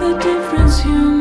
the difference you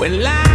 When life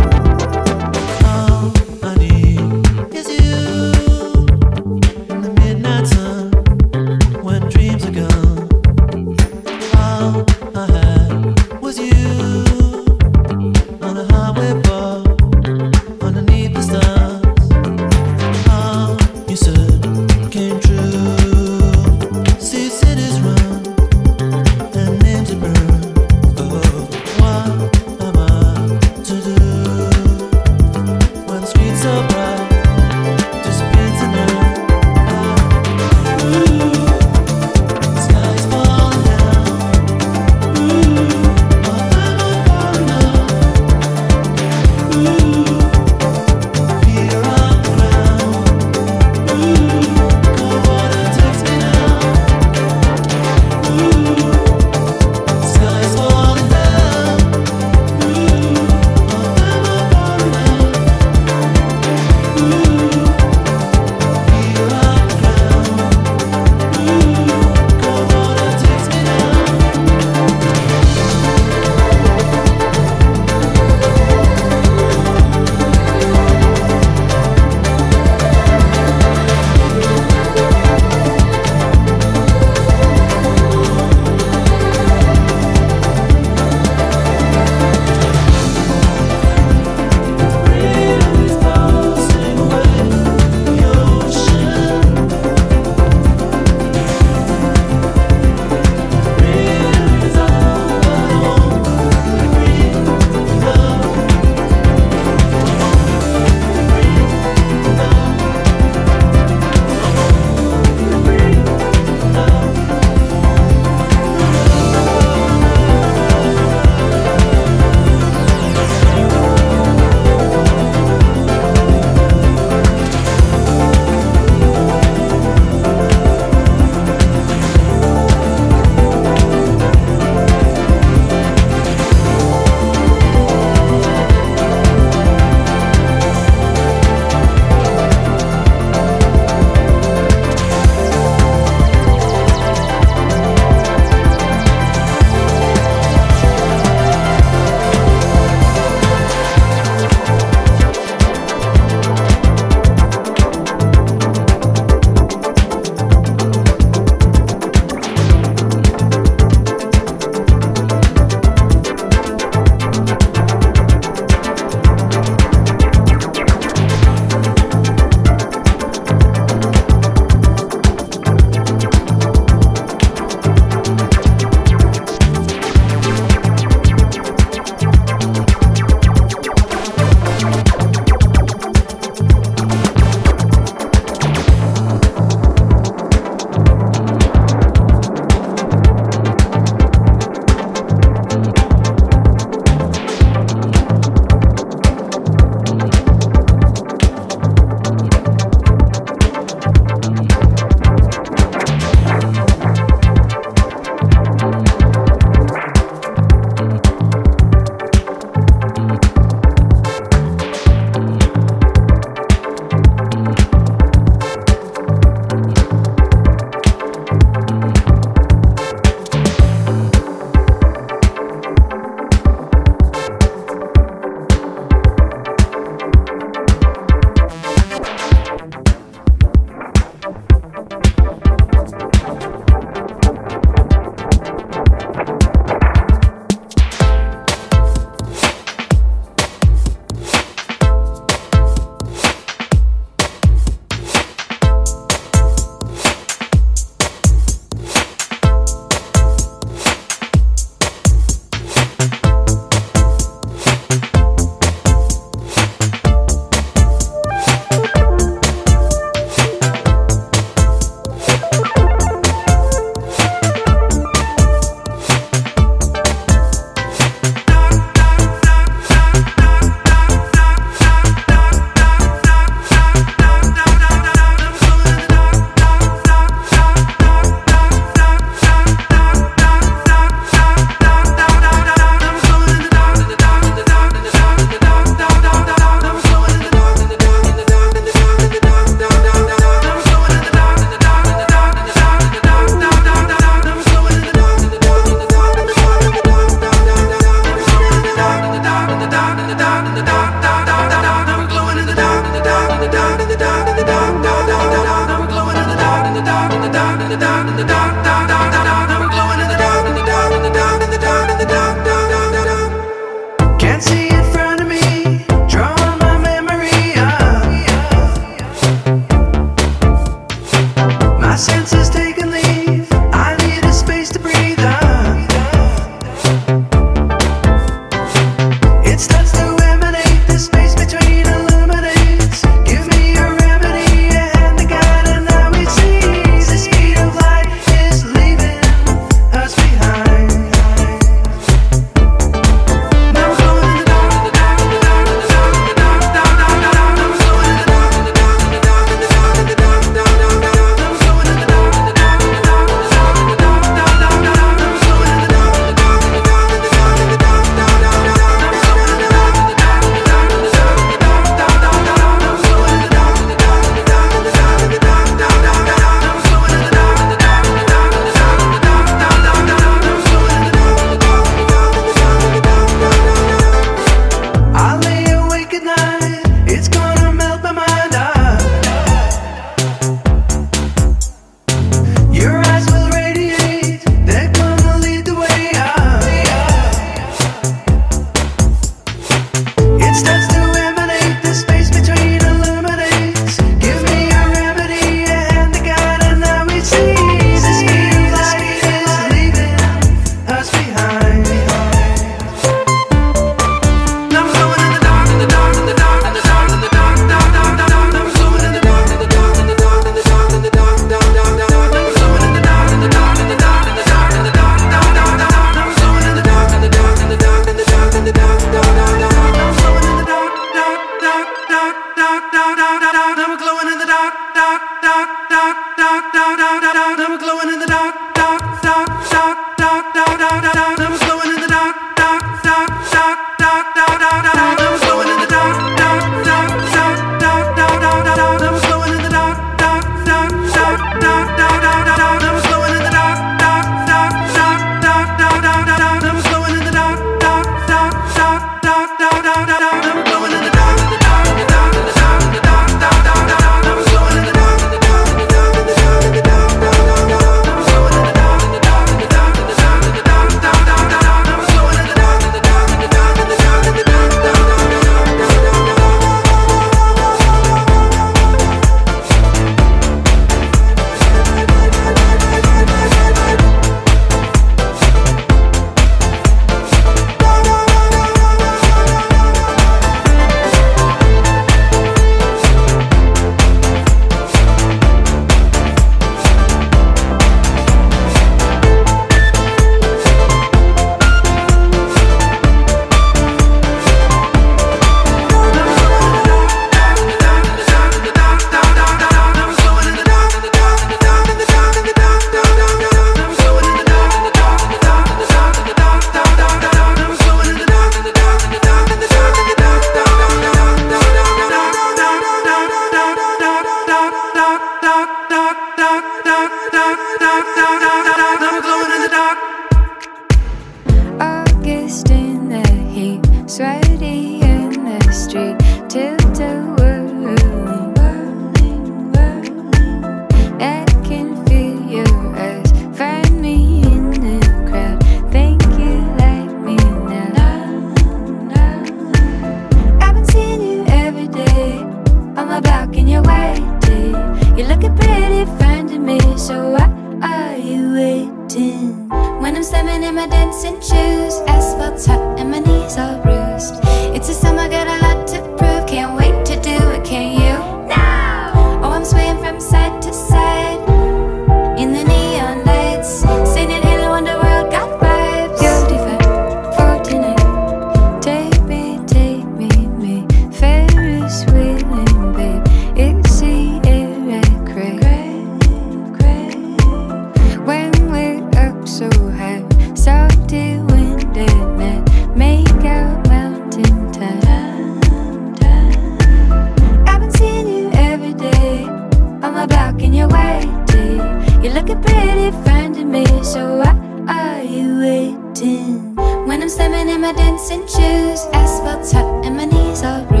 When I'm stepping in my dancing shoes Asphalt top and my knees are bruised